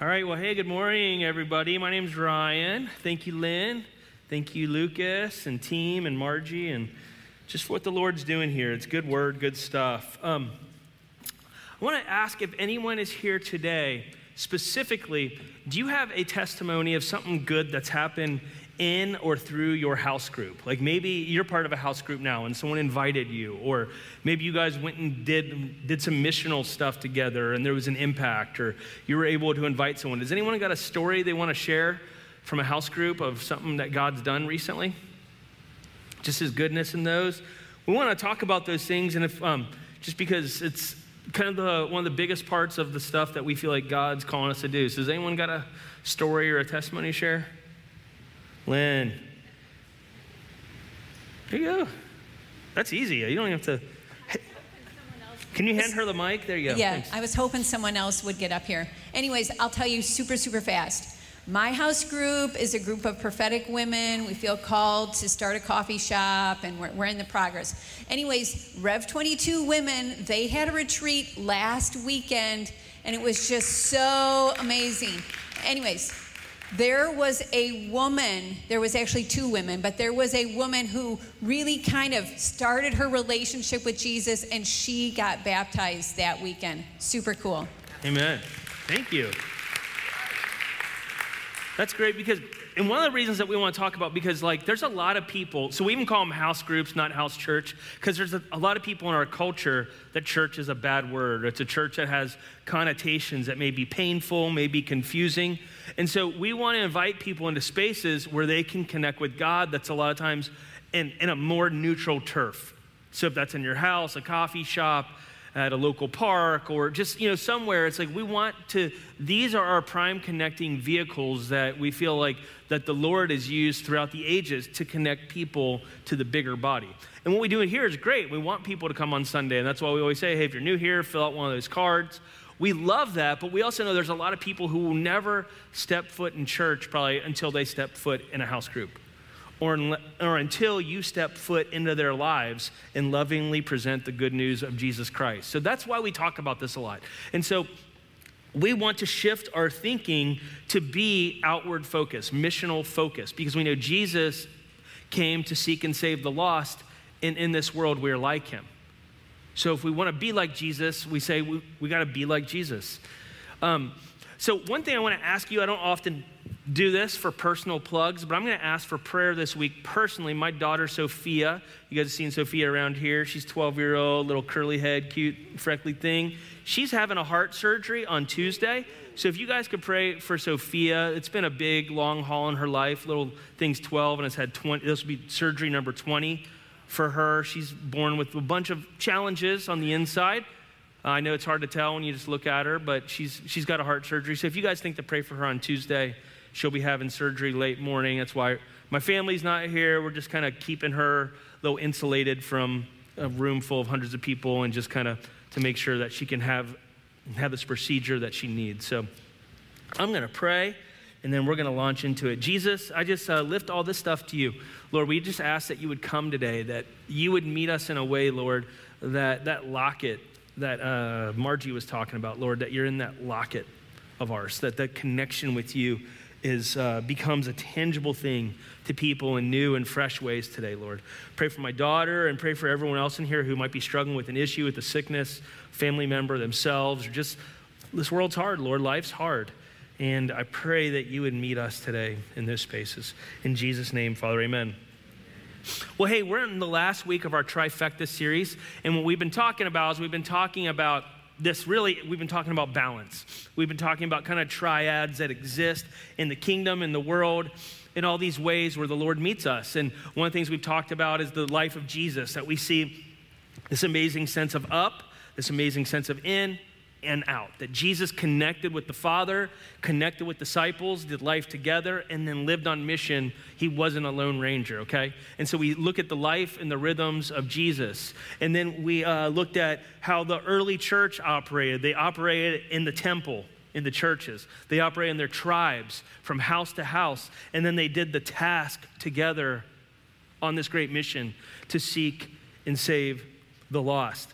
All right, well, hey, good morning, everybody. My name's Ryan. Thank you, Lynn. Thank you, Lucas and team and Margie, and just for what the Lord's doing here. It's good word, good stuff. Um, I want to ask if anyone is here today, specifically, do you have a testimony of something good that's happened in or through your house group. Like maybe you're part of a house group now and someone invited you, or maybe you guys went and did, did some missional stuff together and there was an impact, or you were able to invite someone. Does anyone got a story they want to share from a house group of something that God's done recently? Just his goodness in those. We want to talk about those things, and if um, just because it's kind of the, one of the biggest parts of the stuff that we feel like God's calling us to do. So, has anyone got a story or a testimony to share? Lynn. There you go. That's easy. You don't even have to. Can you hand her the mic? There you go. Yeah, Thanks. I was hoping someone else would get up here. Anyways, I'll tell you super, super fast. My house group is a group of prophetic women. We feel called to start a coffee shop, and we're, we're in the progress. Anyways, Rev 22 women, they had a retreat last weekend, and it was just so amazing. Anyways, there was a woman, there was actually two women, but there was a woman who really kind of started her relationship with Jesus and she got baptized that weekend. Super cool. Amen. Thank you. That's great because, and one of the reasons that we want to talk about, because like there's a lot of people, so we even call them house groups, not house church, because there's a, a, lot of people in our culture that church is a bad word. It's a church that has connotations that may be painful, may be confusing. And so we want to invite people into spaces where they can connect with God that's a lot of times in, in a more neutral turf. So if that's in your house, a coffee shop, at a local park or just you know somewhere it's like we want to these are our prime connecting vehicles that we feel like that the lord has used throughout the ages to connect people to the bigger body. And what we do in here is great. We want people to come on sunday and that's why we always say hey if you're new here fill out one of those cards we love that but we also know there's a lot of people who will never step foot in church probably until they step foot in a house group or, or until you step foot into their lives and lovingly present the good news of Jesus Christ. So that's why we talk about this a lot. And so we want to shift our thinking to be outward focused, missional focused, because we know Jesus came to seek and save the lost, and in this world we're like him. So if we want to be like Jesus, we say we, we got to be like Jesus. Um, so, one thing I want to ask you, I don't often do this for personal plugs, but I'm going to ask for prayer this week personally. My daughter Sophia, you guys have seen Sophia around here. She's 12 year old, little curly head, cute, freckly thing. She's having a heart surgery on Tuesday. So if you guys could pray for Sophia, it's been a big, long haul in her life. Little thing's 12 and it's had 20. This will be surgery number 20 for her. She's born with a bunch of challenges on the inside. Uh, I know it's hard to tell when you just look at her, but she's, she's got a heart surgery. So if you guys think to pray for her on Tuesday, she'll be having surgery late morning. That's why my family's not here. We're just kind of keeping her a little insulated from a room full of hundreds of people and just kind of to make sure that she can have, have this procedure that she needs. So I'm going to pray and then we're going to launch into it. Jesus, I just uh, lift all this stuff to you. Lord, we just ask that you would come today, that you would meet us in a way, Lord, that that locket that uh, Margie was talking about, Lord, that you're in that locket of ours, that that connection with you is, uh, becomes a tangible thing to people in new and fresh ways today, Lord. Pray for my daughter and pray for everyone else in here who might be struggling with an issue, with a sickness, family member themselves, or just this world's hard, Lord. Life's hard. And I pray that you would meet us today in those spaces. In Jesus' name, Father, amen. Well, hey, we're in the last week of our trifecta series. And what we've been talking about is we've been talking about this really, we've been talking about balance. We've been talking about kind of triads that exist in the kingdom, in the world, in all these ways where the Lord meets us. And one of the things we've talked about is the life of Jesus, that we see this amazing sense of up, this amazing sense of in, and out. That Jesus connected with the Father, connected with disciples, did life together, and then lived on mission. He wasn't a lone ranger, okay? And so we look at the life and the rhythms of Jesus. And then we uh, looked at how the early church operated. They operated in the temple. In the churches, they operated in their tribes from house to house, and then they did the task together on this great mission to seek and save the lost.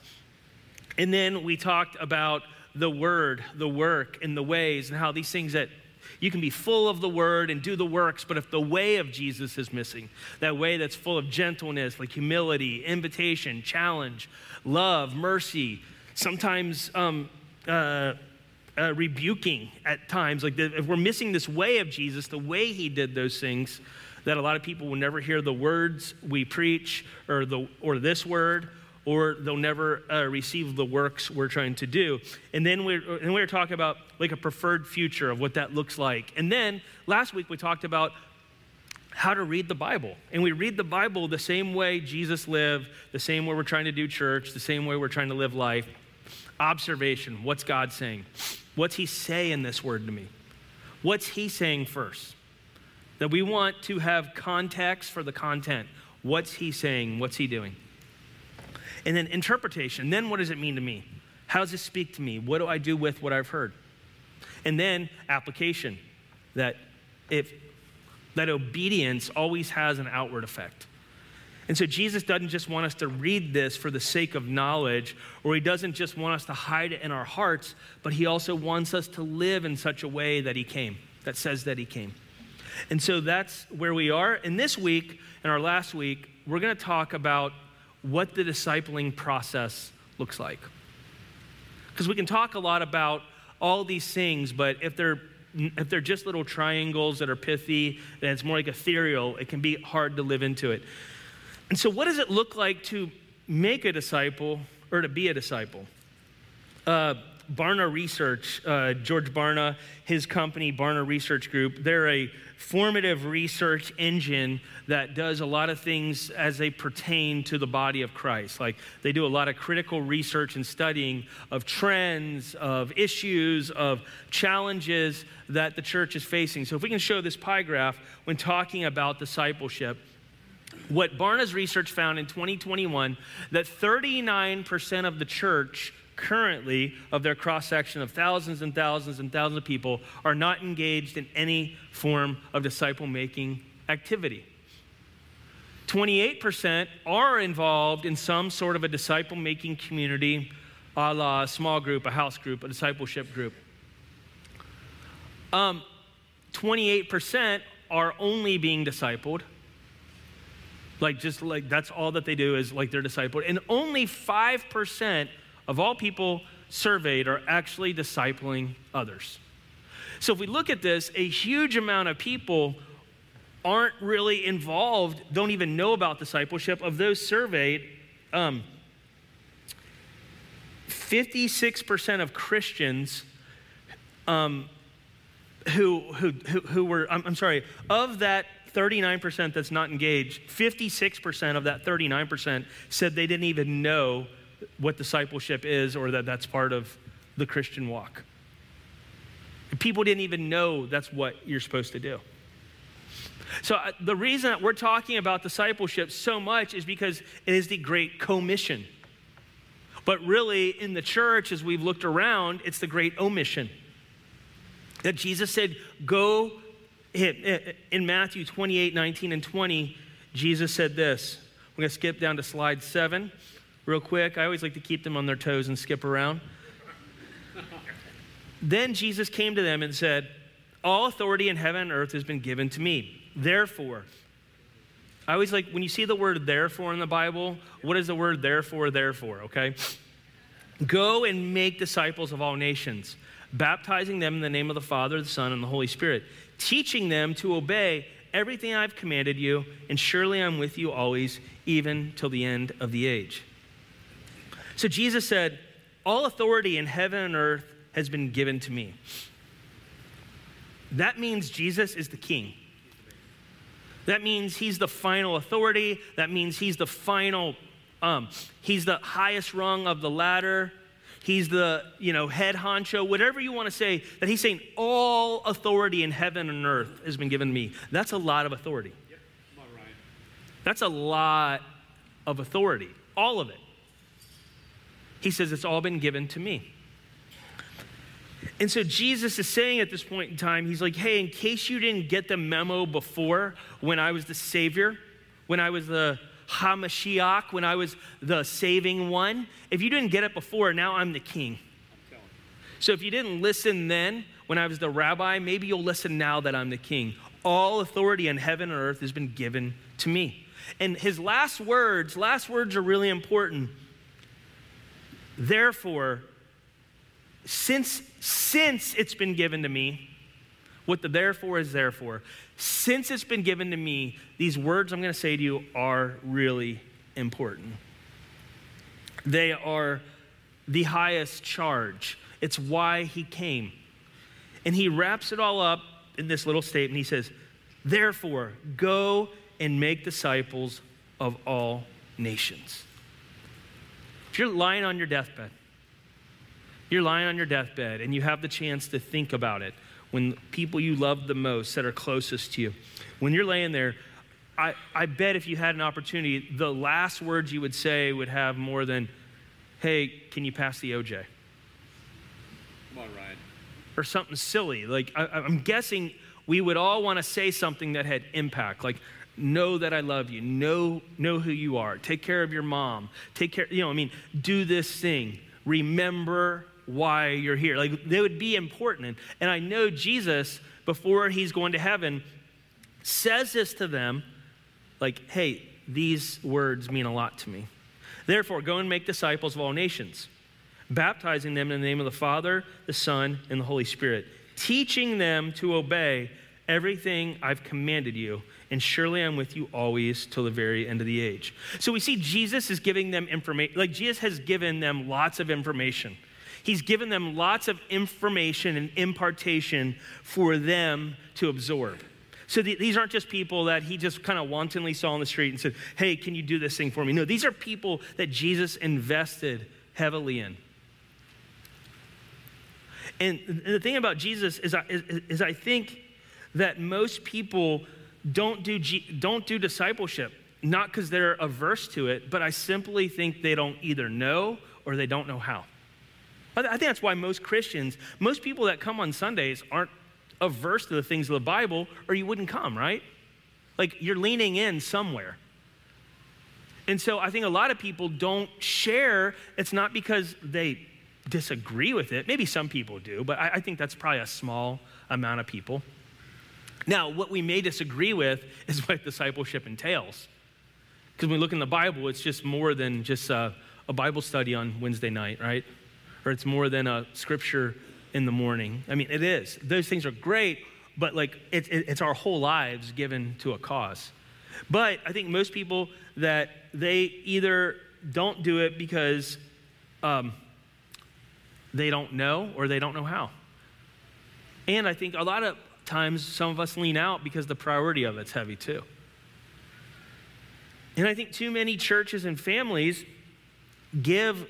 And then we talked about the word, the work, and the ways, and how these things that you can be full of the word and do the works, but if the way of Jesus is missing, that way that's full of gentleness, like humility, invitation, challenge, love, mercy, sometimes um, uh, uh, rebuking at times, like the, if we're missing this way of Jesus, the way he did those things, that a lot of people will never hear the words we preach or, the, or this word or they'll never uh, receive the works we're trying to do. And then we're, and we're talking about like a preferred future of what that looks like. And then last week we talked about how to read the Bible. And we read the Bible the same way Jesus lived, the same way we're trying to do church, the same way we're trying to live life. Observation what's God saying? What's He saying this word to me? What's He saying first? That we want to have context for the content. What's He saying? What's He doing? And then interpretation. Then what does it mean to me? How does it speak to me? What do I do with what I've heard? And then application. That if that obedience always has an outward effect. And so Jesus doesn't just want us to read this for the sake of knowledge, or he doesn't just want us to hide it in our hearts, but he also wants us to live in such a way that he came, that says that he came. And so that's where we are. And this week, and our last week, we're going to talk about what the discipling process looks like. Because we can talk a lot about all these things, but if they're if they're just little triangles that are pithy and it's more like ethereal, it can be hard to live into it. And so, what does it look like to make a disciple or to be a disciple? Uh, Barna Research, uh, George Barna, his company, Barna Research Group, they're a formative research engine that does a lot of things as they pertain to the body of Christ. Like they do a lot of critical research and studying of trends, of issues, of challenges that the church is facing. So if we can show this pie graph when talking about discipleship, what Barna's research found in 2021 that 39% of the church currently of their cross section of thousands and thousands and thousands of people are not engaged in any form of disciple making activity. 28% are involved in some sort of a disciple making community, a la a small group, a house group, a discipleship group. Um, 28% are only being discipled. Like, just like that's all that they do is like they're discipled. And only 5% of all people surveyed are actually discipling others. So if we look at this, a huge amount of people aren't really involved, don't even know about discipleship. Of those surveyed, um, 56% of Christians um, who, who, who, who, were, I'm, I'm sorry, of that 39% that's not engaged, 56% of that 39% said they didn't even know what discipleship is or that that's part of the Christian walk. People didn't even know that's what you're supposed to do. So, uh, the reason that we're talking about discipleship so much is because it is the great commission. But really, in the church, as we've looked around, it's the great omission. That Jesus said, Go, in Matthew 28 19 and 20, Jesus said this. We're going to skip down to slide seven real quick. I always like to keep them on their toes and skip around. then Jesus came to them and said, All authority in heaven and earth has been given to me. Therefore, I always like when you see the word therefore in the Bible, what is the word therefore, therefore, okay? Go and make disciples of all nations, baptizing them in the name of the Father, the Son, and the Holy Spirit, teaching them to obey everything I've commanded you, and surely I'm with you always, even till the end of the age. So Jesus said, All authority in heaven and earth has been given to me. That means Jesus is the king. That means he's the final authority. That means he's the final, um, he's the highest rung of the ladder. He's the, you know, head honcho, whatever you want to say, that he's saying all authority in heaven and earth has been given to me. That's a lot of authority. Yep. That's a lot of authority, all of it. He says, It's all been given to me. And so Jesus is saying at this point in time, He's like, Hey, in case you didn't get the memo before when I was the Savior, when I was the Hamashiach, when I was the saving one, if you didn't get it before, now I'm the King. So if you didn't listen then when I was the rabbi, maybe you'll listen now that I'm the king. All authority in heaven and earth has been given to me. And his last words, last words are really important. Therefore, since since it's been given to me, what the therefore is therefore, since it's been given to me, these words I'm going to say to you are really important. They are the highest charge. It's why he came. And he wraps it all up in this little statement. He says, Therefore, go and make disciples of all nations. If you're lying on your deathbed, you're lying on your deathbed and you have the chance to think about it when people you love the most that are closest to you, when you're laying there, I, I bet if you had an opportunity, the last words you would say would have more than, hey, can you pass the OJ? Come on, Ryan. Or something silly. Like, I, I'm guessing we would all want to say something that had impact. Like, know that I love you. Know, know who you are. Take care of your mom. Take care, you know, I mean, do this thing. Remember why you're here. Like, they would be important. And, and I know Jesus, before he's going to heaven, says this to them like, hey, these words mean a lot to me. Therefore, go and make disciples of all nations, baptizing them in the name of the Father, the Son, and the Holy Spirit, teaching them to obey everything I've commanded you, and surely I'm with you always till the very end of the age. So we see Jesus is giving them information, like Jesus has given them lots of information. He's given them lots of information and impartation for them to absorb. So the, these aren't just people that he just kind of wantonly saw on the street and said, Hey, can you do this thing for me? No, these are people that Jesus invested heavily in. And the thing about Jesus is, is, is I think that most people don't do, don't do discipleship, not because they're averse to it, but I simply think they don't either know or they don't know how. I think that's why most Christians, most people that come on Sundays aren't averse to the things of the Bible, or you wouldn't come, right? Like you're leaning in somewhere. And so I think a lot of people don't share. It's not because they disagree with it. Maybe some people do, but I, I think that's probably a small amount of people. Now, what we may disagree with is what discipleship entails. Because when we look in the Bible, it's just more than just a, a Bible study on Wednesday night, right? or it's more than a scripture in the morning. I mean, it is. Those things are great, but like it, it, it's our whole lives given to a cause. But I think most people that they either don't do it because um, they don't know or they don't know how. And I think a lot of times some of us lean out because the priority of it's heavy too. And I think too many churches and families give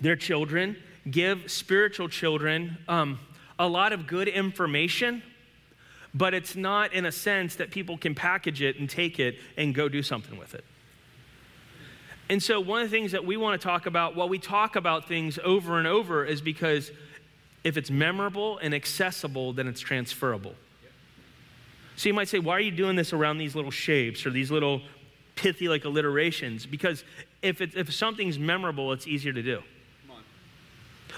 their children, give spiritual children um, a lot of good information, but it's not in a sense that people can package it and take it and go do something with it. And so, one of the things that we want to talk about while we talk about things over and over is because if it's memorable and accessible, then it's transferable. So, you might say, why are you doing this around these little shapes or these little pithy like alliterations? Because if, if something's memorable, it's easier to do.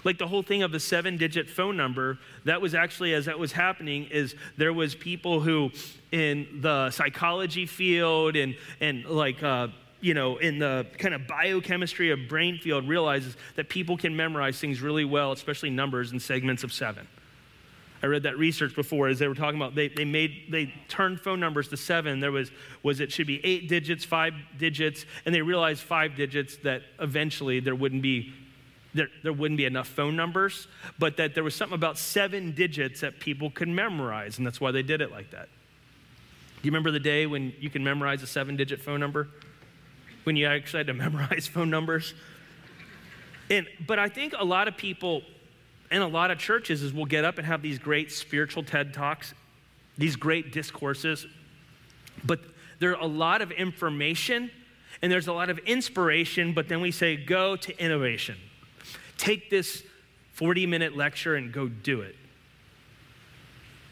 Like the whole thing of the seven digit phone number, that was actually, as that was happening, is there was people who in the psychology field and, and like, uh, you know, in the kind of biochemistry of brain field realizes that people can memorize things really well, especially numbers and segments of seven. I read that research before as they were talking about they, they made they turned phone numbers to seven. There was was it should be eight digits, five digits, and they realized five digits that eventually there wouldn't be there, there wouldn't be enough phone numbers, but that there was something about seven digits that people could memorize, and that's why they did it like that. Do you remember the day when you can memorize a seven digit phone number? When you actually had to memorize phone numbers? And, but I think a lot of people and a lot of churches is will get up and have these great spiritual TED Talks, these great discourses, but there are a lot of information and there's a lot of inspiration, but then we say, go to innovation take this 40 minute lecture and go do it.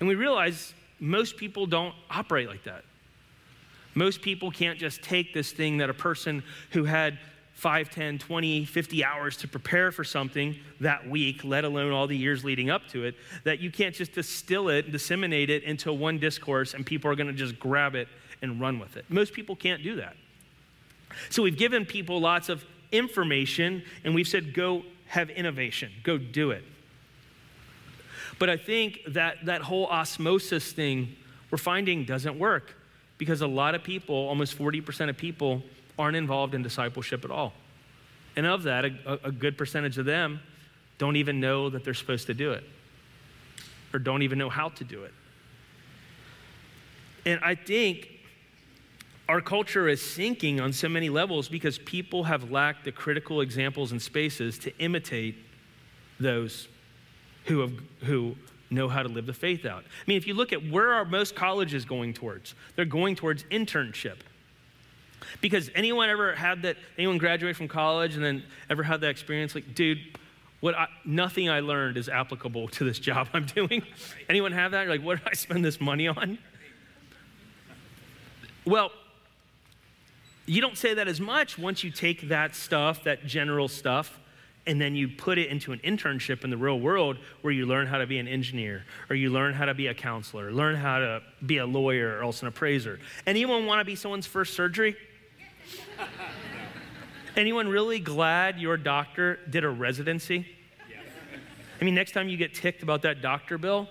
And we realize most people don't operate like that. Most people can't just take this thing that a person who had 5, 10, 20, 50 hours to prepare for something that week, let alone all the years leading up to it, that you can't just distill it and disseminate it into one discourse and people are going to just grab it and run with it. Most people can't do that. So we've given people lots of information and we've said, go have innovation, go do it. But I think that that whole osmosis thing we're finding doesn't work because a lot of people, almost 40% of people, aren't involved in discipleship at all. And of that, a, a good percentage of them don't even know that they're supposed to do it or don't even know how to do it. And I think our culture is sinking on so many levels because people have lacked the critical examples and spaces to imitate those who, have, who know how to live the faith out. I mean, if you look at where are most colleges going towards, they're going towards internship. Because anyone ever had that, anyone graduate from college and then ever had that experience? Like, dude, what I, nothing I learned is applicable to this job I'm doing. Anyone have that? You're like, what did I spend this money on? Well, you don't say that as much once you take that stuff, that general stuff, and then you put it into an internship in the real world where you learn how to be an engineer or you learn how to be a counselor, learn how to be a lawyer or else an appraiser. Anyone want to be someone's first surgery? Anyone really glad your doctor did a residency? I mean, next time you get ticked about that doctor bill,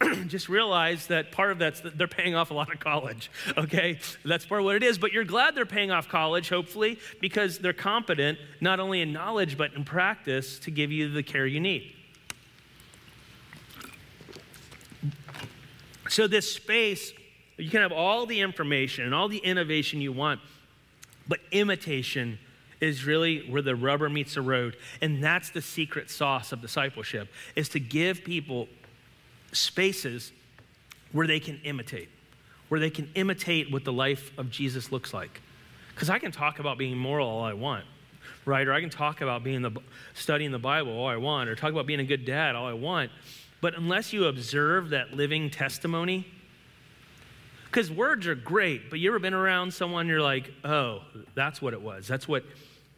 just realize that part of that's that they're paying off a lot of college, okay? That's part of what it is. But you're glad they're paying off college, hopefully, because they're competent, not only in knowledge, but in practice to give you the care you need. So, this space, you can have all the information and all the innovation you want, but imitation is really where the rubber meets the road. And that's the secret sauce of discipleship, is to give people spaces where they can imitate, where they can imitate what the life of Jesus looks like. Because I can talk about being moral all I want, right? Or I can talk about being the, studying the Bible all I want, or talk about being a good dad all I want. But unless you observe that living testimony, because words are great, but you ever been around someone you're like, oh, that's what it was. That's what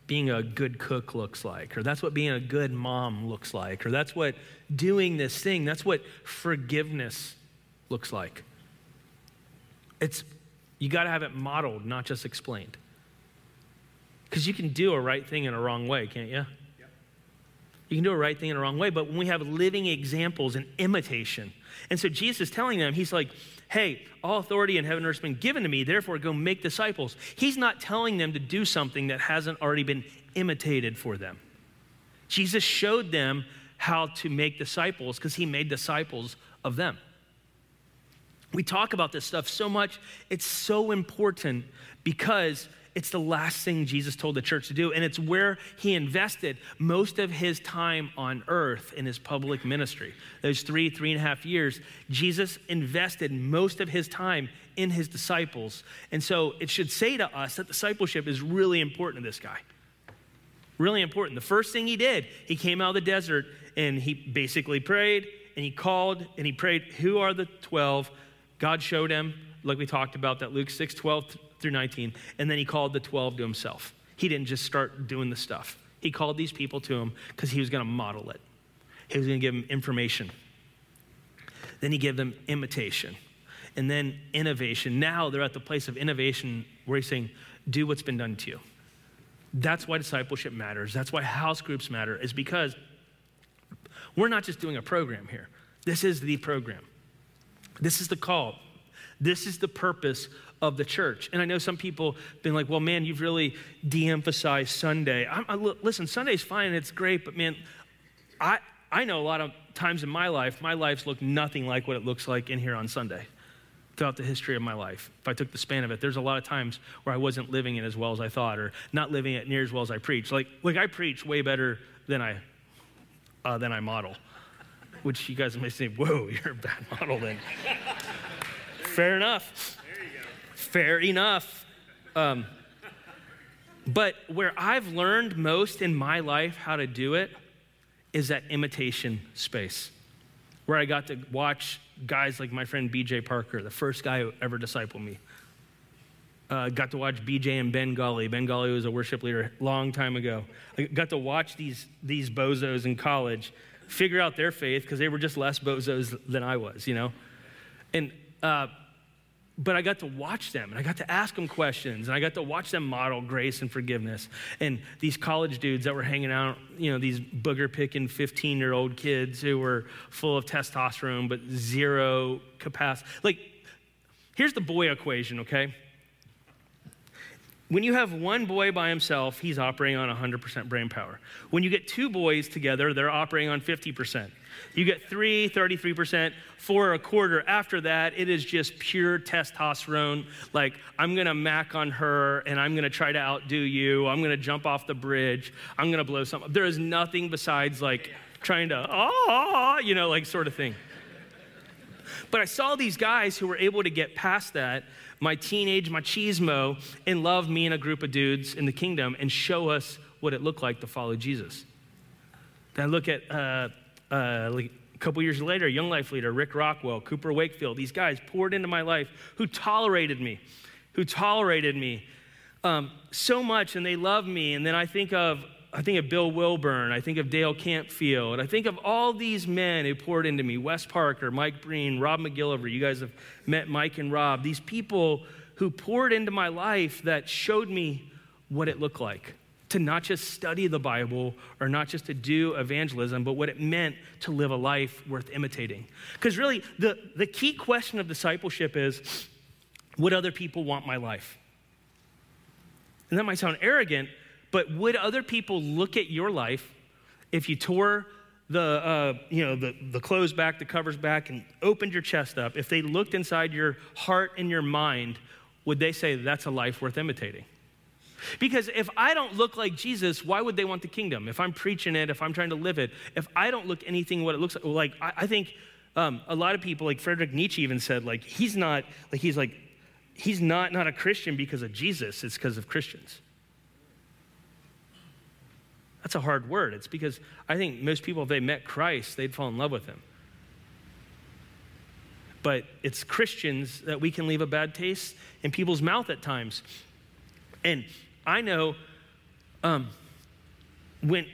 being a good cook looks like, or that's what being a good mom looks like, or that's what doing this thing, that's what forgiveness looks like. It's, you got to have it modeled, not just explained. Because you can do a right thing in a wrong way, can't you? You can do a right thing in a wrong way, but when we have living examples and imitation. And so Jesus is telling them, He's like, hey, all authority in heaven and earth has been given to me, therefore go make disciples. He's not telling them to do something that hasn't already been imitated for them. Jesus showed them how to make disciples because he made disciples of them. We talk about this stuff so much, it's so important because it's the last thing Jesus told the church to do, and it's where he invested most of his time on earth in his public ministry. Those three, three and a half years, Jesus invested most of his time in his disciples. And so it should say to us that discipleship is really important to this guy. Really important. The first thing he did, he came out of the desert and he basically prayed and he called and he prayed, Who are the 12? God showed him, like we talked about, that Luke 6 12 through 19. And then he called the 12 to himself. He didn't just start doing the stuff, he called these people to him because he was going to model it, he was going to give them information. Then he gave them imitation and then innovation. Now they're at the place of innovation where he's saying, Do what's been done to you. That's why discipleship matters. That's why house groups matter, is because we're not just doing a program here. This is the program. This is the call. This is the purpose of the church. And I know some people been like, well, man, you've really de emphasized Sunday. I, I, listen, Sunday's fine, it's great, but man, I, I know a lot of times in my life, my life's looked nothing like what it looks like in here on Sunday throughout the history of my life. If I took the span of it, there's a lot of times where I wasn't living it as well as I thought or not living it near as well as I preach. Like, like I preach way better than I, uh, than I model, which you guys may say, whoa, you're a bad model then. Fair enough. Fair enough. Um, but where I've learned most in my life how to do it is that imitation space, where I got to watch guys like my friend BJ Parker, the first guy who ever discipled me. Uh, got to watch BJ and Ben Gully. Ben Gully was a worship leader a long time ago. I got to watch these, these bozos in college figure out their faith because they were just less bozos than I was, you know? And, uh, but I got to watch them and I got to ask them questions and I got to watch them model grace and forgiveness. And these college dudes that were hanging out, you know, these booger picking 15 year old kids who were full of testosterone but zero capacity. Like, here's the boy equation, okay? When you have one boy by himself, he's operating on 100% brain power. When you get two boys together, they're operating on 50%. You get three, 33%, four, a quarter. After that, it is just pure testosterone. Like, I'm gonna mac on her and I'm gonna try to outdo you. I'm gonna jump off the bridge. I'm gonna blow something. There is nothing besides like trying to, ah, you know, like sort of thing. But I saw these guys who were able to get past that my teenage machismo and love me and a group of dudes in the kingdom and show us what it looked like to follow Jesus. Then I look at uh, uh, like a couple years later, young life leader Rick Rockwell, Cooper Wakefield, these guys poured into my life who tolerated me, who tolerated me um, so much, and they loved me. And then I think of I think of Bill Wilburn, I think of Dale Campfield, I think of all these men who poured into me Wes Parker, Mike Breen, Rob McGilliver. You guys have met Mike and Rob. These people who poured into my life that showed me what it looked like to not just study the Bible or not just to do evangelism, but what it meant to live a life worth imitating. Because really, the, the key question of discipleship is would other people want my life? And that might sound arrogant, but would other people look at your life if you tore the, uh, you know, the, the clothes back, the covers back, and opened your chest up? If they looked inside your heart and your mind, would they say that's a life worth imitating? Because if I don't look like Jesus, why would they want the kingdom? If I'm preaching it, if I'm trying to live it, if I don't look anything what it looks like, like I, I think um, a lot of people, like Frederick Nietzsche even said, like he's not, like he's like, he's not not a Christian because of Jesus, it's because of Christians. That's a hard word. It's because I think most people, if they met Christ, they'd fall in love with him. But it's Christians that we can leave a bad taste in people's mouth at times. And I know um, when,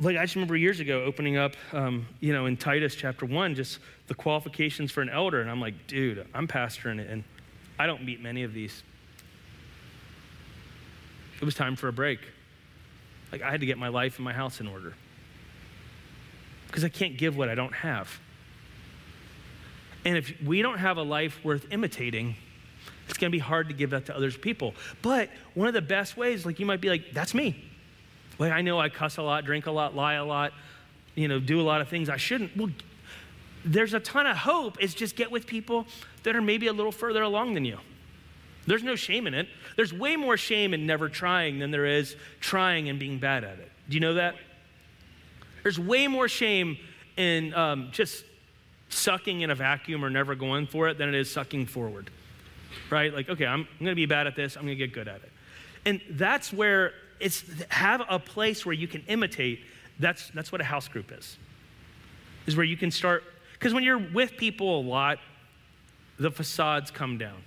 like, I just remember years ago opening up, um, you know, in Titus chapter 1, just the qualifications for an elder. And I'm like, dude, I'm pastoring it, and I don't meet many of these. It was time for a break. Like, I had to get my life and my house in order because I can't give what I don't have. And if we don't have a life worth imitating, it's going to be hard to give that to others people. But one of the best ways, like you might be like, that's me. Like I know I cuss a lot, drink a lot, lie a lot, you know, do a lot of things I shouldn't. Well, there's a ton of hope. Is just get with people that are maybe a little further along than you. There's no shame in it. There's way more shame in never trying than there is trying and being bad at it. Do you know that? There's way more shame in um, just sucking in a vacuum or never going for it than it is sucking forward. Right? Like, okay, I'm, I'm going to be bad at this, I'm going to get good at it. And that's where it's have a place where you can imitate. That's, that's what a house group is. Is where you can start, because when you're with people a lot, the facades come down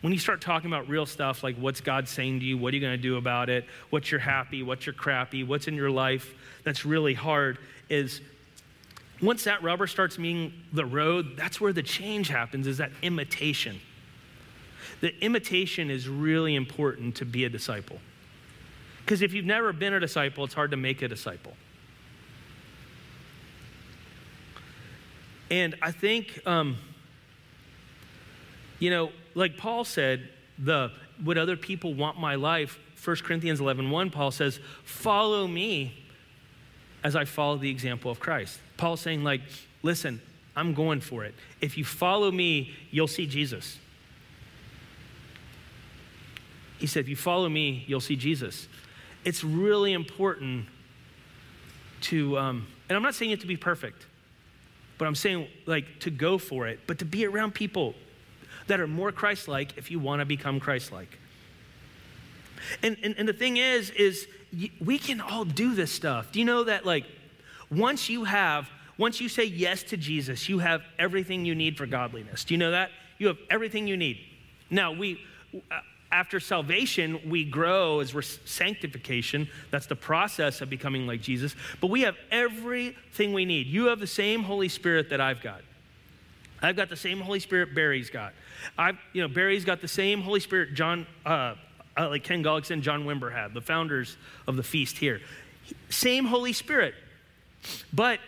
when you start talking about real stuff like what's God saying to you, what are you going to do about it, what's your happy, what's your crappy, what's in your life that's really hard, is once that rubber starts meeting the road, that's where the change happens, is that imitation. The imitation is really important to be a disciple. Because if you've never been a disciple, it's hard to make a disciple. And I think, um, you know, like Paul said, the would other people want my life? 1 Corinthians 11 1, Paul says, follow me as I follow the example of Christ. Paul's saying, like, listen, I'm going for it. If you follow me, you'll see Jesus. He said, if you follow me, you'll see Jesus. It's really important to, um, and I'm not saying it to be perfect, but I'm saying like to go for it, but to be around people that are more Christ like if you want to become Christ like. And, and, and the thing is, is we can all do this stuff. Do you know that, like, once you have, once you say yes to Jesus, you have everything you need for godliness. Do you know that? You have everything you need. Now, we, uh, after salvation, we grow as we're sanctification. That's the process of becoming like Jesus. But we have everything we need. You have the same Holy Spirit that I've got. I've got the same Holy Spirit Barry's got. I've, you know, Barry's got the same Holy Spirit John, uh, uh, like Kenn Gulliksen and John Wimber had, the founders of the feast here. Same Holy Spirit. But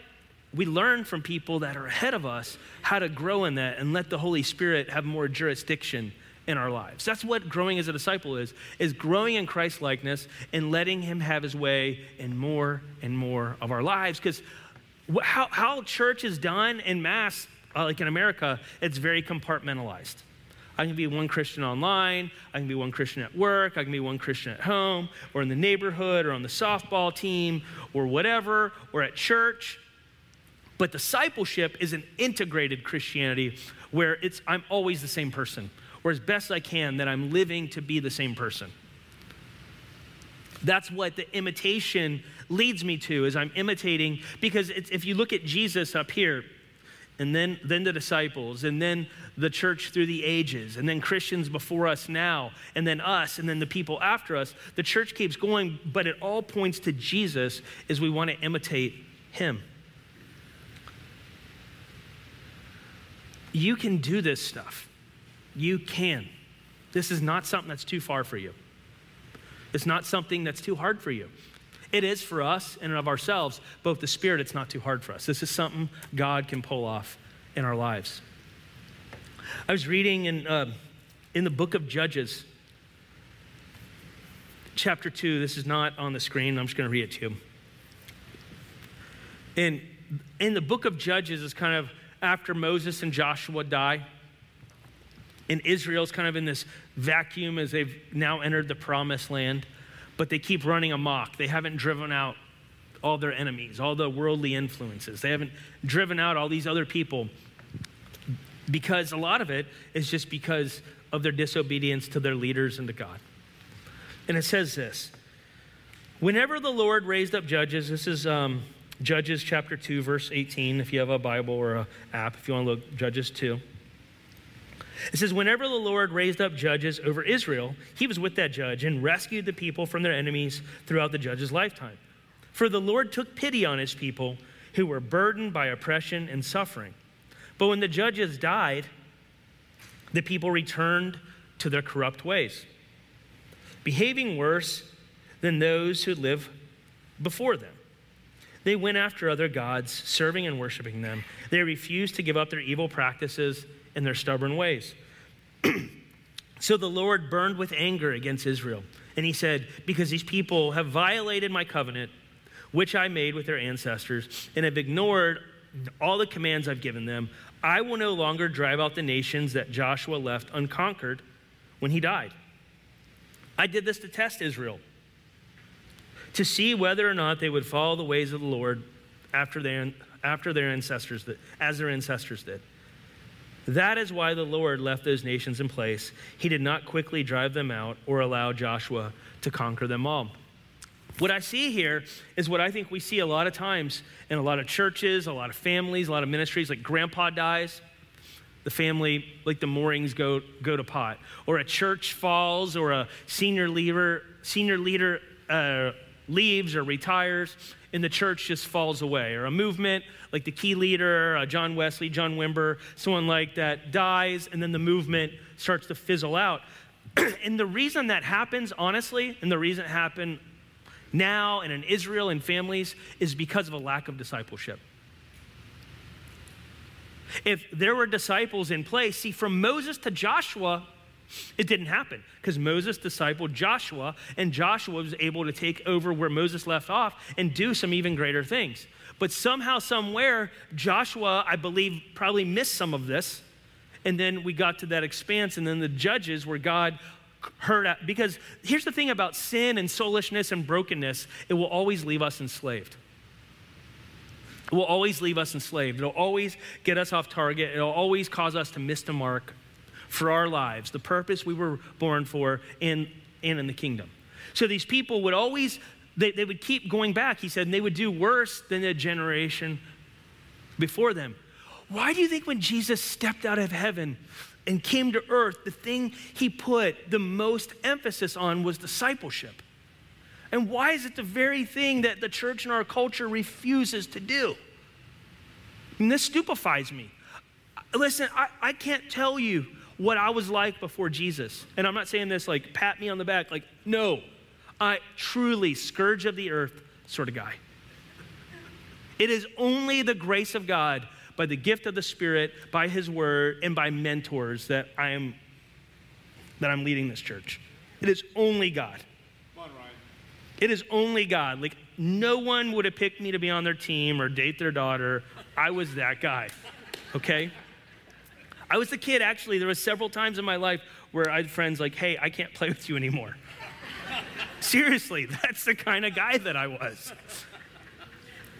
we learn from people that are ahead of us how to grow in that and let the Holy Spirit have more jurisdiction in our lives. That's what growing as a disciple is, is growing in Christ likeness and letting him have his way in more and more of our lives. Because how, how church is done in mass, uh, like in America, it's very compartmentalized. I can be one Christian online, I can be one Christian at work, I can be one Christian at home, or in the neighborhood, or on the softball team, or whatever, or at church. But discipleship is an integrated Christianity where it's I'm always the same person, or as best I can that I'm living to be the same person. That's what the imitation leads me to is I'm imitating because if you look at Jesus up here, and then, then the disciples, and then the church through the ages, and then Christians before us now, and then us, and then the people after us. The church keeps going, but it all points to Jesus as we want to imitate him. You can do this stuff. You can. This is not something that's too far for you. It's not something that's too hard for you. It is for us and of ourselves, but with the Spirit, it's not too hard for us. This is something God can pull off in our lives. I was reading in, uh, in the book of Judges, chapter 2. This is not on the screen. I'm just going to read it to you. And in the book of Judges is kind of after Moses and Joshua die. And Israel's kind of in this vacuum as they've now entered the promised land but they keep running amok. They haven't driven out all their enemies, all the worldly influences. They haven't driven out all these other people because a lot of it is just because of their disobedience to their leaders and to God. And it says this Whenever the Lord raised up judges, this is um, Judges chapter 2, verse 18, if you have a Bible or an app, if you want to look, Judges 2. It says, Whenever the Lord raised up judges over Israel, he was with that judge and rescued the people from their enemies throughout the judge's lifetime. For the Lord took pity on his people who were burdened by oppression and suffering. But when the judges died, the people returned to their corrupt ways, behaving worse than those who lived before them. They went after other gods, serving and worshiping them. They refused to give up their evil practices in their stubborn ways. so the Lord burned with anger against Israel. And he said, Because these people have violated my covenant, which I made with their ancestors, and have ignored all the commands I've given them, I will no longer drive out the nations that Joshua left unconquered when he died. I did this to test Israel, to see whether or not they would follow the ways of the Lord after their, after their ancestors as their ancestors did. That is why the Lord left those nations in place. He did not quickly drive them out or allow Joshua to conquer them all. What I see here is what I think we see a lot of times in a lot of churches, a lot of families, a lot of ministries, like grandpa dies, the family, like the moorings go, go to pot, or a church falls, or a senior leader, senior leader uh, leaves or retires, and the church just falls away, or a movement like the key leader, uh, John Wesley, John Wimber, someone like that dies, and then the movement starts to fizzle out. and the reason that happens, honestly, and the reason it happened now and in Israel and families is because of a lack of discipleship. If there were disciples in place, see, from Moses to Joshua, it didn't happen because Moses discipled Joshua, and Joshua was able to take over where Moses left off and do some even greater things. But somehow, somewhere, Joshua, I believe, probably missed some of this. And then we got to that expanse, and then the judges where God heard. At, because here's the thing about sin and soulishness and brokenness it will always leave us enslaved. It will always leave us enslaved. It'll always get us off target. It'll always cause us to miss the mark for our lives, the purpose we were born for in, and in the kingdom. So these people would always, they, they would keep going back, he said, and they would do worse than the generation before them. Why do you think when Jesus stepped out of heaven, and came to earth, the thing he put the most emphasis on was discipleship. And why is it the very thing that the church and our culture refuses to do? And this stupefies me. Listen, I, I can't tell you what I was like before Jesus. And I'm not saying this like pat me on the back, like, no, I truly, scourge of the earth sort of guy. It is only the grace of God by the gift of the Spirit, by His Word, and by mentors that I am that I'm leading this church. It is only God. It is only God. Like, no one would have picked me to be on their team or date their daughter. I was that guy, okay? I was the kid, actually, there was several times in my life where I had friends like, hey, I can't play with you anymore. Seriously, that's the kind of guy that I was.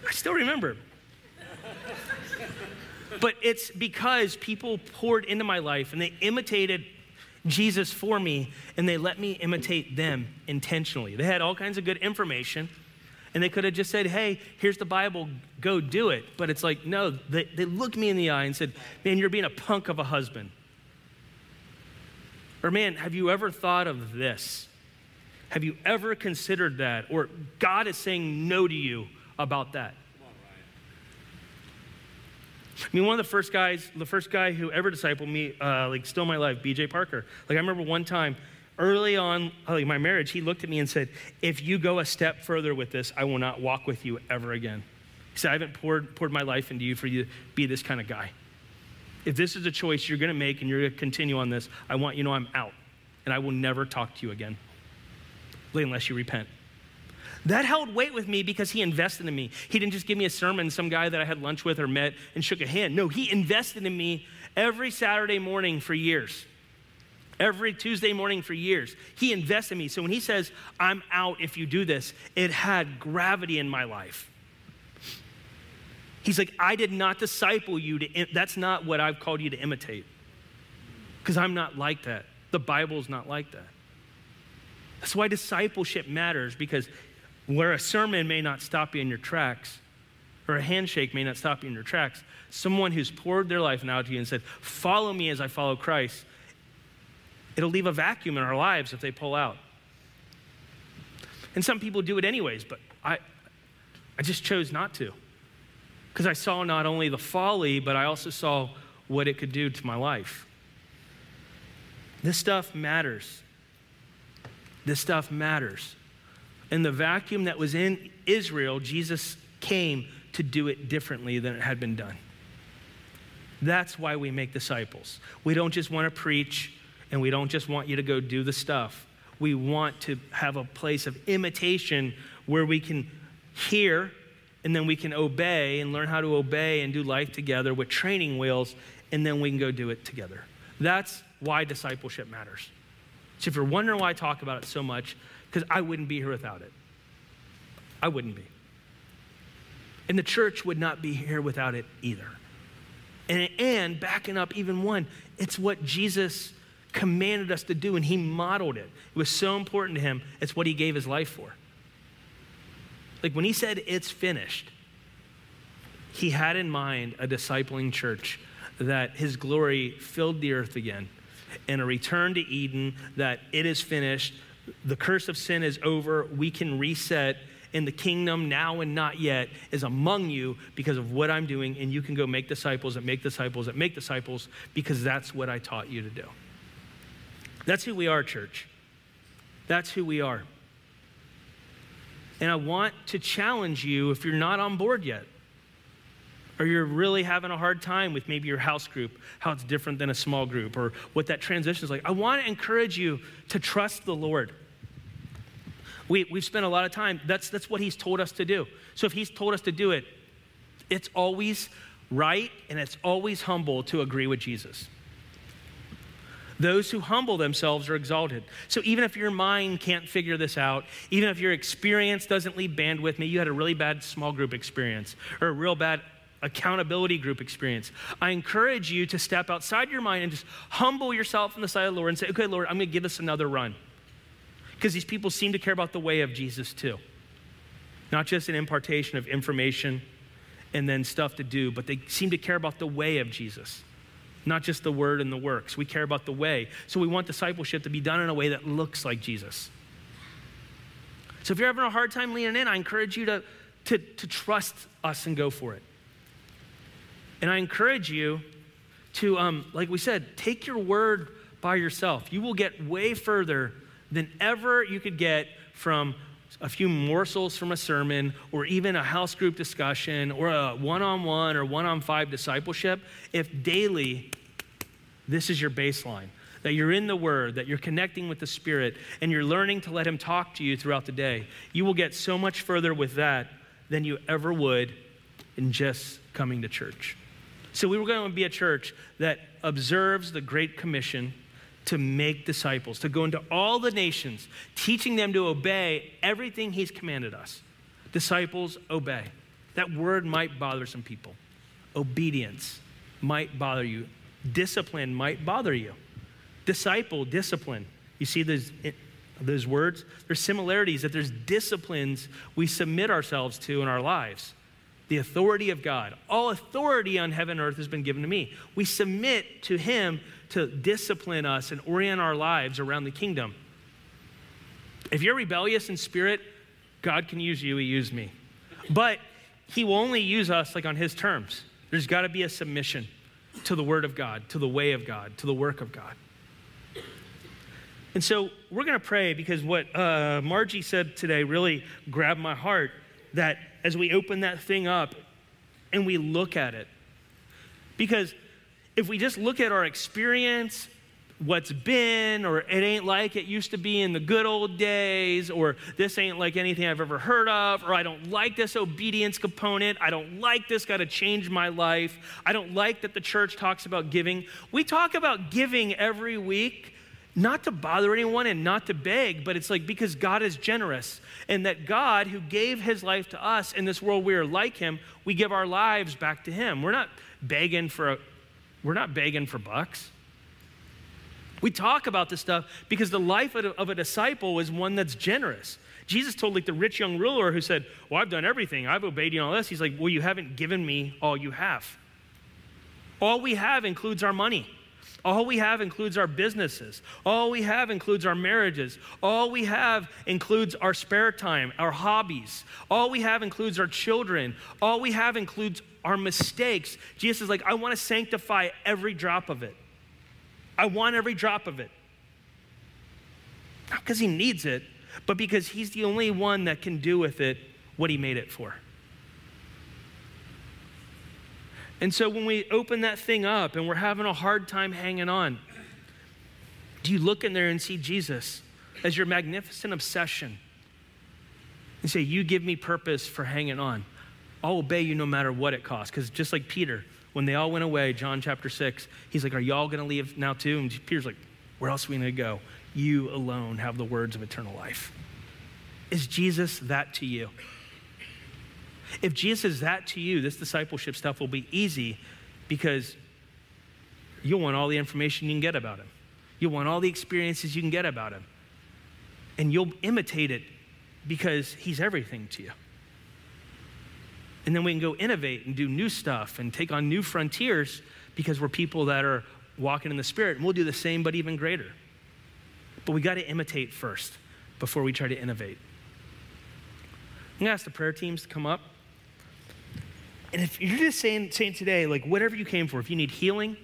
I still remember. But it's because people poured into my life and they imitated Jesus for me, and they let me imitate them intentionally. They had all kinds of good information, and they could have just said, Hey, here's the Bible, go do it. But it's like, no, they, they looked me in the eye and said, Man, you're being a punk of a husband. Or, man, have you ever thought of this? Have you ever considered that? Or God is saying no to you about that. I mean, one of the first guys, the first guy who ever discipled me, uh, like still my life, BJ Parker. Like I remember one time, early on, like my marriage, he looked at me and said, "If you go a step further with this, I will not walk with you ever again." He said, "I haven't poured poured my life into you for you to be this kind of guy. If this is a choice you're going to make and you're going to continue on this, I want you to know I'm out, and I will never talk to you again, unless you repent." That held weight with me because he invested in me. He didn't just give me a sermon, some guy that I had lunch with or met and shook a hand. No, he invested in me every Saturday morning for years. Every Tuesday morning for years. He invested in me. So when he says, I'm out if you do this, it had gravity in my life. He's like, I did not disciple you to, that's not what I've called you to imitate. Because I'm not like that. The Bible's not like that. That's why discipleship matters because where a sermon may not stop you in your tracks, or a handshake may not stop you in your tracks, someone who's poured their life out to you and said, Follow me as I follow Christ, it'll leave a vacuum in our lives if they pull out. And some people do it anyways, but I, I just chose not to. Because I saw not only the folly, but I also saw what it could do to my life. This stuff matters. This stuff matters in the vacuum that was in Israel, Jesus came to do it differently than it had been done. That's why we make disciples. We don't just want to preach and we don't just want you to go do the stuff. We want to have a place of imitation where we can hear and then we can obey and learn how to obey and do life together with training wheels and then we can go do it together. That's why discipleship matters. So if you're wondering why I talk about it so much, because I wouldn't be here without it. I wouldn't be. And the church would not be here without it either. And, and backing up even one, it's what Jesus commanded us to do, and he modeled it. It was so important to him, it's what he gave his life for. Like when he said, It's finished, he had in mind a discipling church that his glory filled the earth again and a return to Eden, that it is finished, the curse of sin is over, we can reset, and the kingdom now and not yet is among you because of what I'm doing, and you can go make disciples that make disciples that make disciples because that's what I taught you to do. That's who we are, church. That's who we are. And I want to challenge you if you're not on board yet or you're really having a hard time with maybe your house group, how it's different than a small group, or what that transition is like, I want to encourage you to trust the Lord. We, we've spent a lot of time, that's, that's what He's told us to do. So if He's told us to do it, it's always right and it's always humble to agree with Jesus. Those who humble themselves are exalted. So even if your mind can't figure this out, even if your experience doesn't leave bandwidth, maybe you had a really bad small group experience or a real bad accountability group experience. I encourage you to step outside your mind and just humble yourself in the sight of the Lord and say, okay, Lord, I'm going to give this another run. Because these people seem to care about the way of Jesus too. Not just an impartation of information and then stuff to do, but they seem to care about the way of Jesus. not just the word and the works. We care about the way. So we want discipleship to be done in a way that looks like Jesus. So if you're having a hard time leaning in, I encourage you to, to, to trust us and go for it. And I encourage you to, um, like we said, take your word by yourself. You will get way further than ever you could get from a few morsels from a sermon or even a house group discussion or a one on one or one on five discipleship if daily this is your baseline. That you're in the Word, that you're connecting with the Spirit, and you're learning to let Him talk to you throughout the day. You will get so much further with that than you ever would in just coming to church. So, we were going to be a church that observes the Great Commission to make disciples, to go into all the nations, teaching them to obey everything He's commanded us. Disciples, obey. That word might bother some people. Obedience might bother you. Discipline might bother you. Disciple, discipline. You see those, eh, those words? There's similarities that there's disciplines we submit ourselves to in our lives. The authority of God. All authority on heaven and earth has been given to me. We submit to Him to discipline us and orient our lives around the kingdom. If you're rebellious in spirit, God can use you, He used me. But He will only use us like on His terms. There's got to be a submission to the Word of God, to the way of God, to the work of God. And so we're going to pray because what uh, Margie said today really grabbed my heart that as we open that thing up and we look at it, because if we just look at our experience what's been, or it ain't like it used to be in the good old days, or this ain't like anything I've ever heard of, or I don't like this obedience component, I don't like this, got to change my life, I don't like that the church talks about giving. We talk about giving every week. Not to bother anyone and not to beg, but it's like because God is generous and that God, who gave his life to us in this world, we are like him, we give our lives back to him. We're not begging for, a, we're not begging for bucks. We talk about this stuff because the life of a, of a disciple is one that's generous. Jesus told like the rich young ruler who said, Well, I've done everything, I've obeyed you and all this. He's like, Well, you haven't given me all you have. All we have includes our money. All we have includes our businesses. All we have includes our marriages. All we have includes our spare time, our hobbies. All we have includes our children. All we have includes our mistakes. Jesus is like, I want to sanctify every drop of it. I want every drop of it. Not because he needs it, but because he's the only one that can do with it what he made it for. And so when we open that thing up and we're having a hard time hanging on, do you look in there and see Jesus as your magnificent obsession and say, You give me purpose for hanging on? I'll obey you no matter what it costs. Because just like Peter, when they all went away, John chapter 6, he's like, Are y'all going to leave now too? And Peter's like, Where else are we going to go? You alone have the words of eternal life. Is Jesus that to you? If Jesus is that to you, this discipleship stuff will be easy because you'll want all the information you can get about him. You'll want all the experiences you can get about him. And you'll imitate it because he's everything to you. And then we can go innovate and do new stuff and take on new frontiers because we're people that are walking in the Spirit. And we'll do the same, but even greater. But we got to imitate first before we try to innovate. I'm going to ask the prayer teams to come up. And if you're just saying, saying today, like whatever you came for, if you need healing,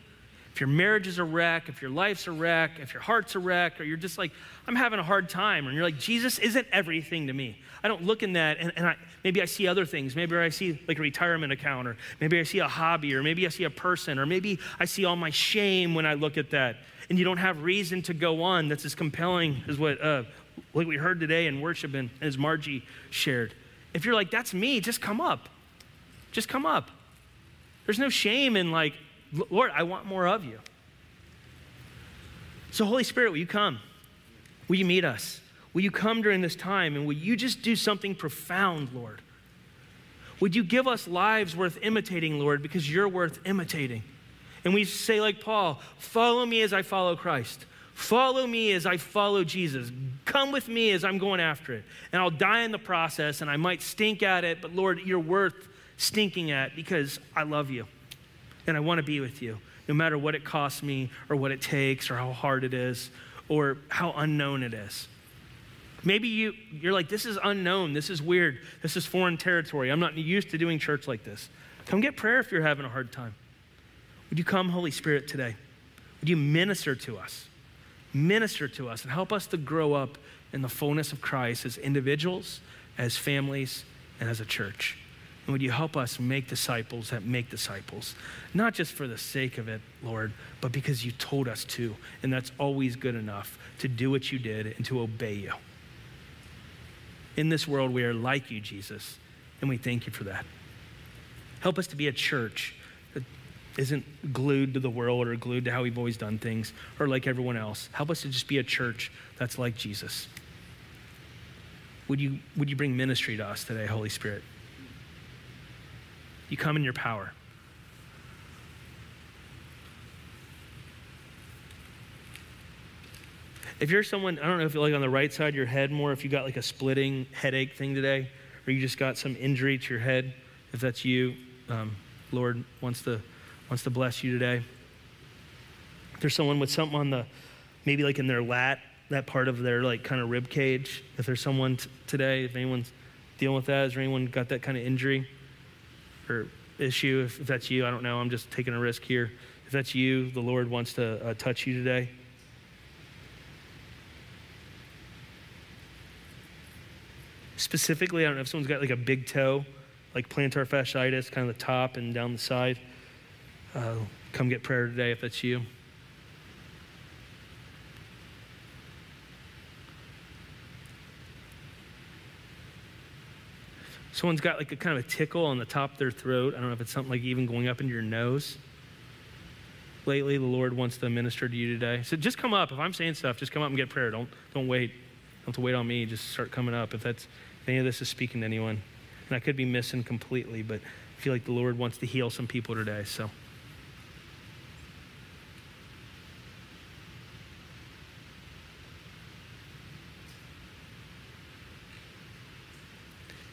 if your marriage is a wreck, if your life's a wreck, if your heart's a wreck, or you're just like, I'm having a hard time, and you're like, Jesus isn't everything to me. I don't look in that, and, and I, maybe I see other things. Maybe I see like a retirement account, or maybe I see a hobby, or maybe I see a person, or maybe I see all my shame when I look at that. And you don't have reason to go on that's as compelling as what uh, like we heard today in worship and as Margie shared. If you're like, that's me, just come up. Just come up. There's no shame in like, Lord, I want more of you. So, Holy Spirit, will you come? Will you meet us? Will you come during this time and will you just do something profound, Lord? Would you give us lives worth imitating, Lord, because you're worth imitating? And we say, like Paul, follow me as I follow Christ. Follow me as I follow Jesus. Come with me as I'm going after it. And I'll die in the process and I might stink at it, but Lord, you're worth stinking at because I love you and I want to be with you. no matter what it costs me or what it takes or how hard it is or how unknown it is. Maybe you, you're like, this is unknown, this is weird, this is foreign territory. I'm not used to doing church like this. Come get prayer if you're having a hard time. Would you come, Holy Spirit, today? Would you minister to us? Minister to us and help us to grow up in the fullness of Christ as individuals, as families, and as a church. And would you help us make disciples that make disciples? Not just for the sake of it, Lord, but because you told us to. And that's always good enough to do what you did and to obey you. In this world, we are like you, Jesus, and we thank you for that. Help us to be a church that isn't glued to the world or glued to how we've always done things or like everyone else. Help us to just be a church that's like Jesus. Would you, would you bring ministry to us today, Holy Spirit? You come in your power. If you're someone, I don't know if you're like on the right side of your head more, if you got like a splitting headache thing today, or you just got some injury to your head, if that's you, um, Lord wants to, wants to bless you today. If there's someone with something on the, maybe like in their lat, that part of their like kind of rib cage. If there's someone t- today, if anyone's dealing with that, has anyone got that kind of injury or issue? If, if, that's you, I don't know. I'm just taking a risk here. If that's you, the Lord wants to uh, touch you today. Specifically, I don't know if someone's got like a big toe, like plantar fasciitis, kind of the top and down the side. Uh, come get prayer today if that's you. Someone's got like a kind of a tickle on the top of their throat. I don't know if it's something like even going up into your nose. Lately, the Lord wants to minister to you today. So just come up. If I'm saying stuff, just come up and get prayer. Don't, don't wait. Don't have to wait on me. Just start coming up if that's if any of this is speaking to anyone. And I could be missing completely, but I feel like the Lord wants to heal some people today. So.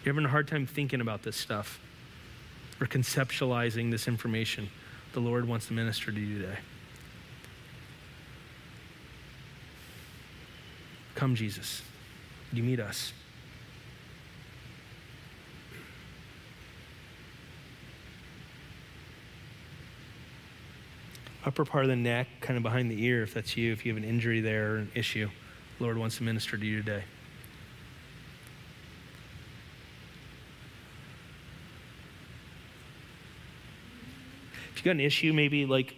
You're having a hard time thinking about this stuff or conceptualizing this information. The Lord wants to minister to you today. Come, Jesus. You meet us? Upper part of the neck, kind of behind the ear, if that's you, if you have an injury there or an issue, Lord wants to minister to you today. You got an issue, maybe like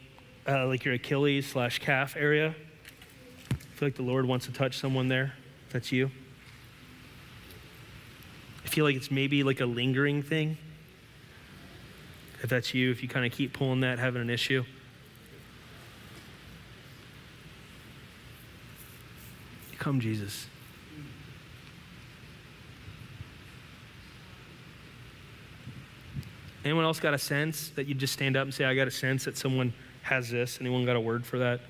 uh, like your Achilles slash calf area, I feel like the Lord wants to touch someone there. That's you. I feel like it's maybe like a lingering thing. If that's you, if you kind of keep pulling that, having an issue. Come, Jesus. Anyone else got a sense that you'd just stand up and say, I got a sense that someone has this? Anyone got a word for that?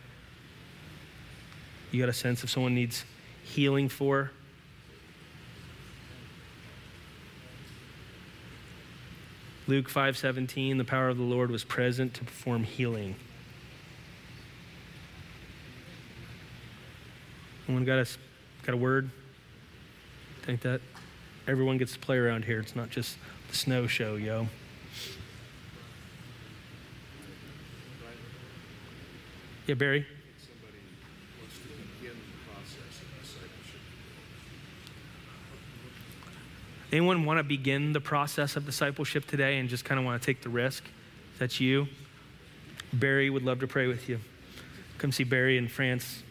You got a sense if someone needs healing for? Luke 5:17 the power of the Lord was present to perform healing. Anyone got a got a word? Think that everyone gets to play around here. It's not just the snow show, yo. Yeah, Barry? Anyone want to begin the process of discipleship today and just kind of want to take the risk? That's you. Barry would love to pray with you. Come see Barry in France.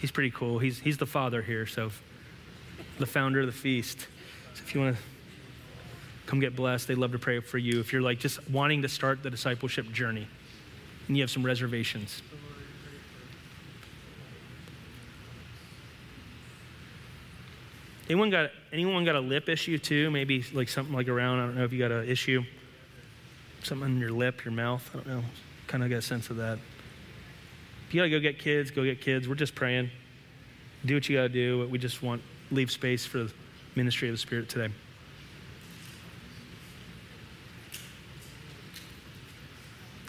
He's pretty cool. He's, he's the father here, so the founder of the feast. So if you want to come get blessed. They'd love to pray for you if you're like just wanting to start the discipleship journey and you have some reservations. Anyone got anyone got a lip issue too? Maybe like something like around. I don't know if you got an issue, something in your lip, your mouth. I don't know. Kind of got a sense of that. If you gotta go get kids, go get kids. We're just praying. Do what you gotta do. We just want leave space for the ministry of the Spirit today.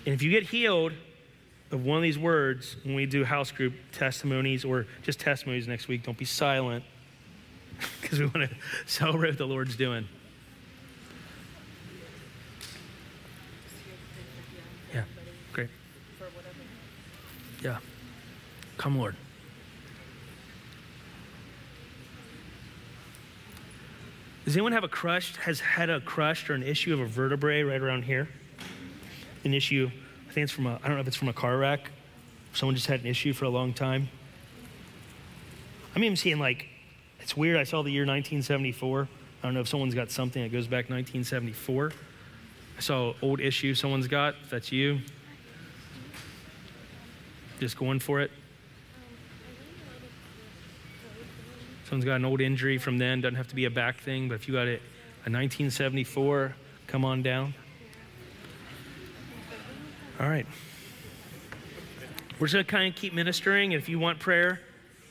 And if you get healed of one of these words when we do house group testimonies or just testimonies next week, don't be silent because we want to celebrate what the Lord's doing. Yeah, great. Yeah. Come, Lord. Does anyone have a crushed, has had a crushed or an issue of a vertebrae right around here? An issue, I think it's from a, I don't know if it's from a car wreck. Someone just had an issue for a long time. I'm even seeing like, it's weird. I saw the year 1974. I don't know if someone's got something that goes back 1974. I saw an old issue someone's got. If that's you, just going for it. Someone's got an old injury from then, doesn't have to be a back thing, but if you got it, a 1974, come on down. All right. We're just going to kind of keep ministering. And if you want prayer,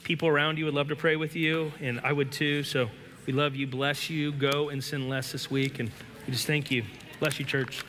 people around you would love to pray with you, and I would too. So we love you, bless you. Go and sin less this week. And we just thank you. Bless you, church.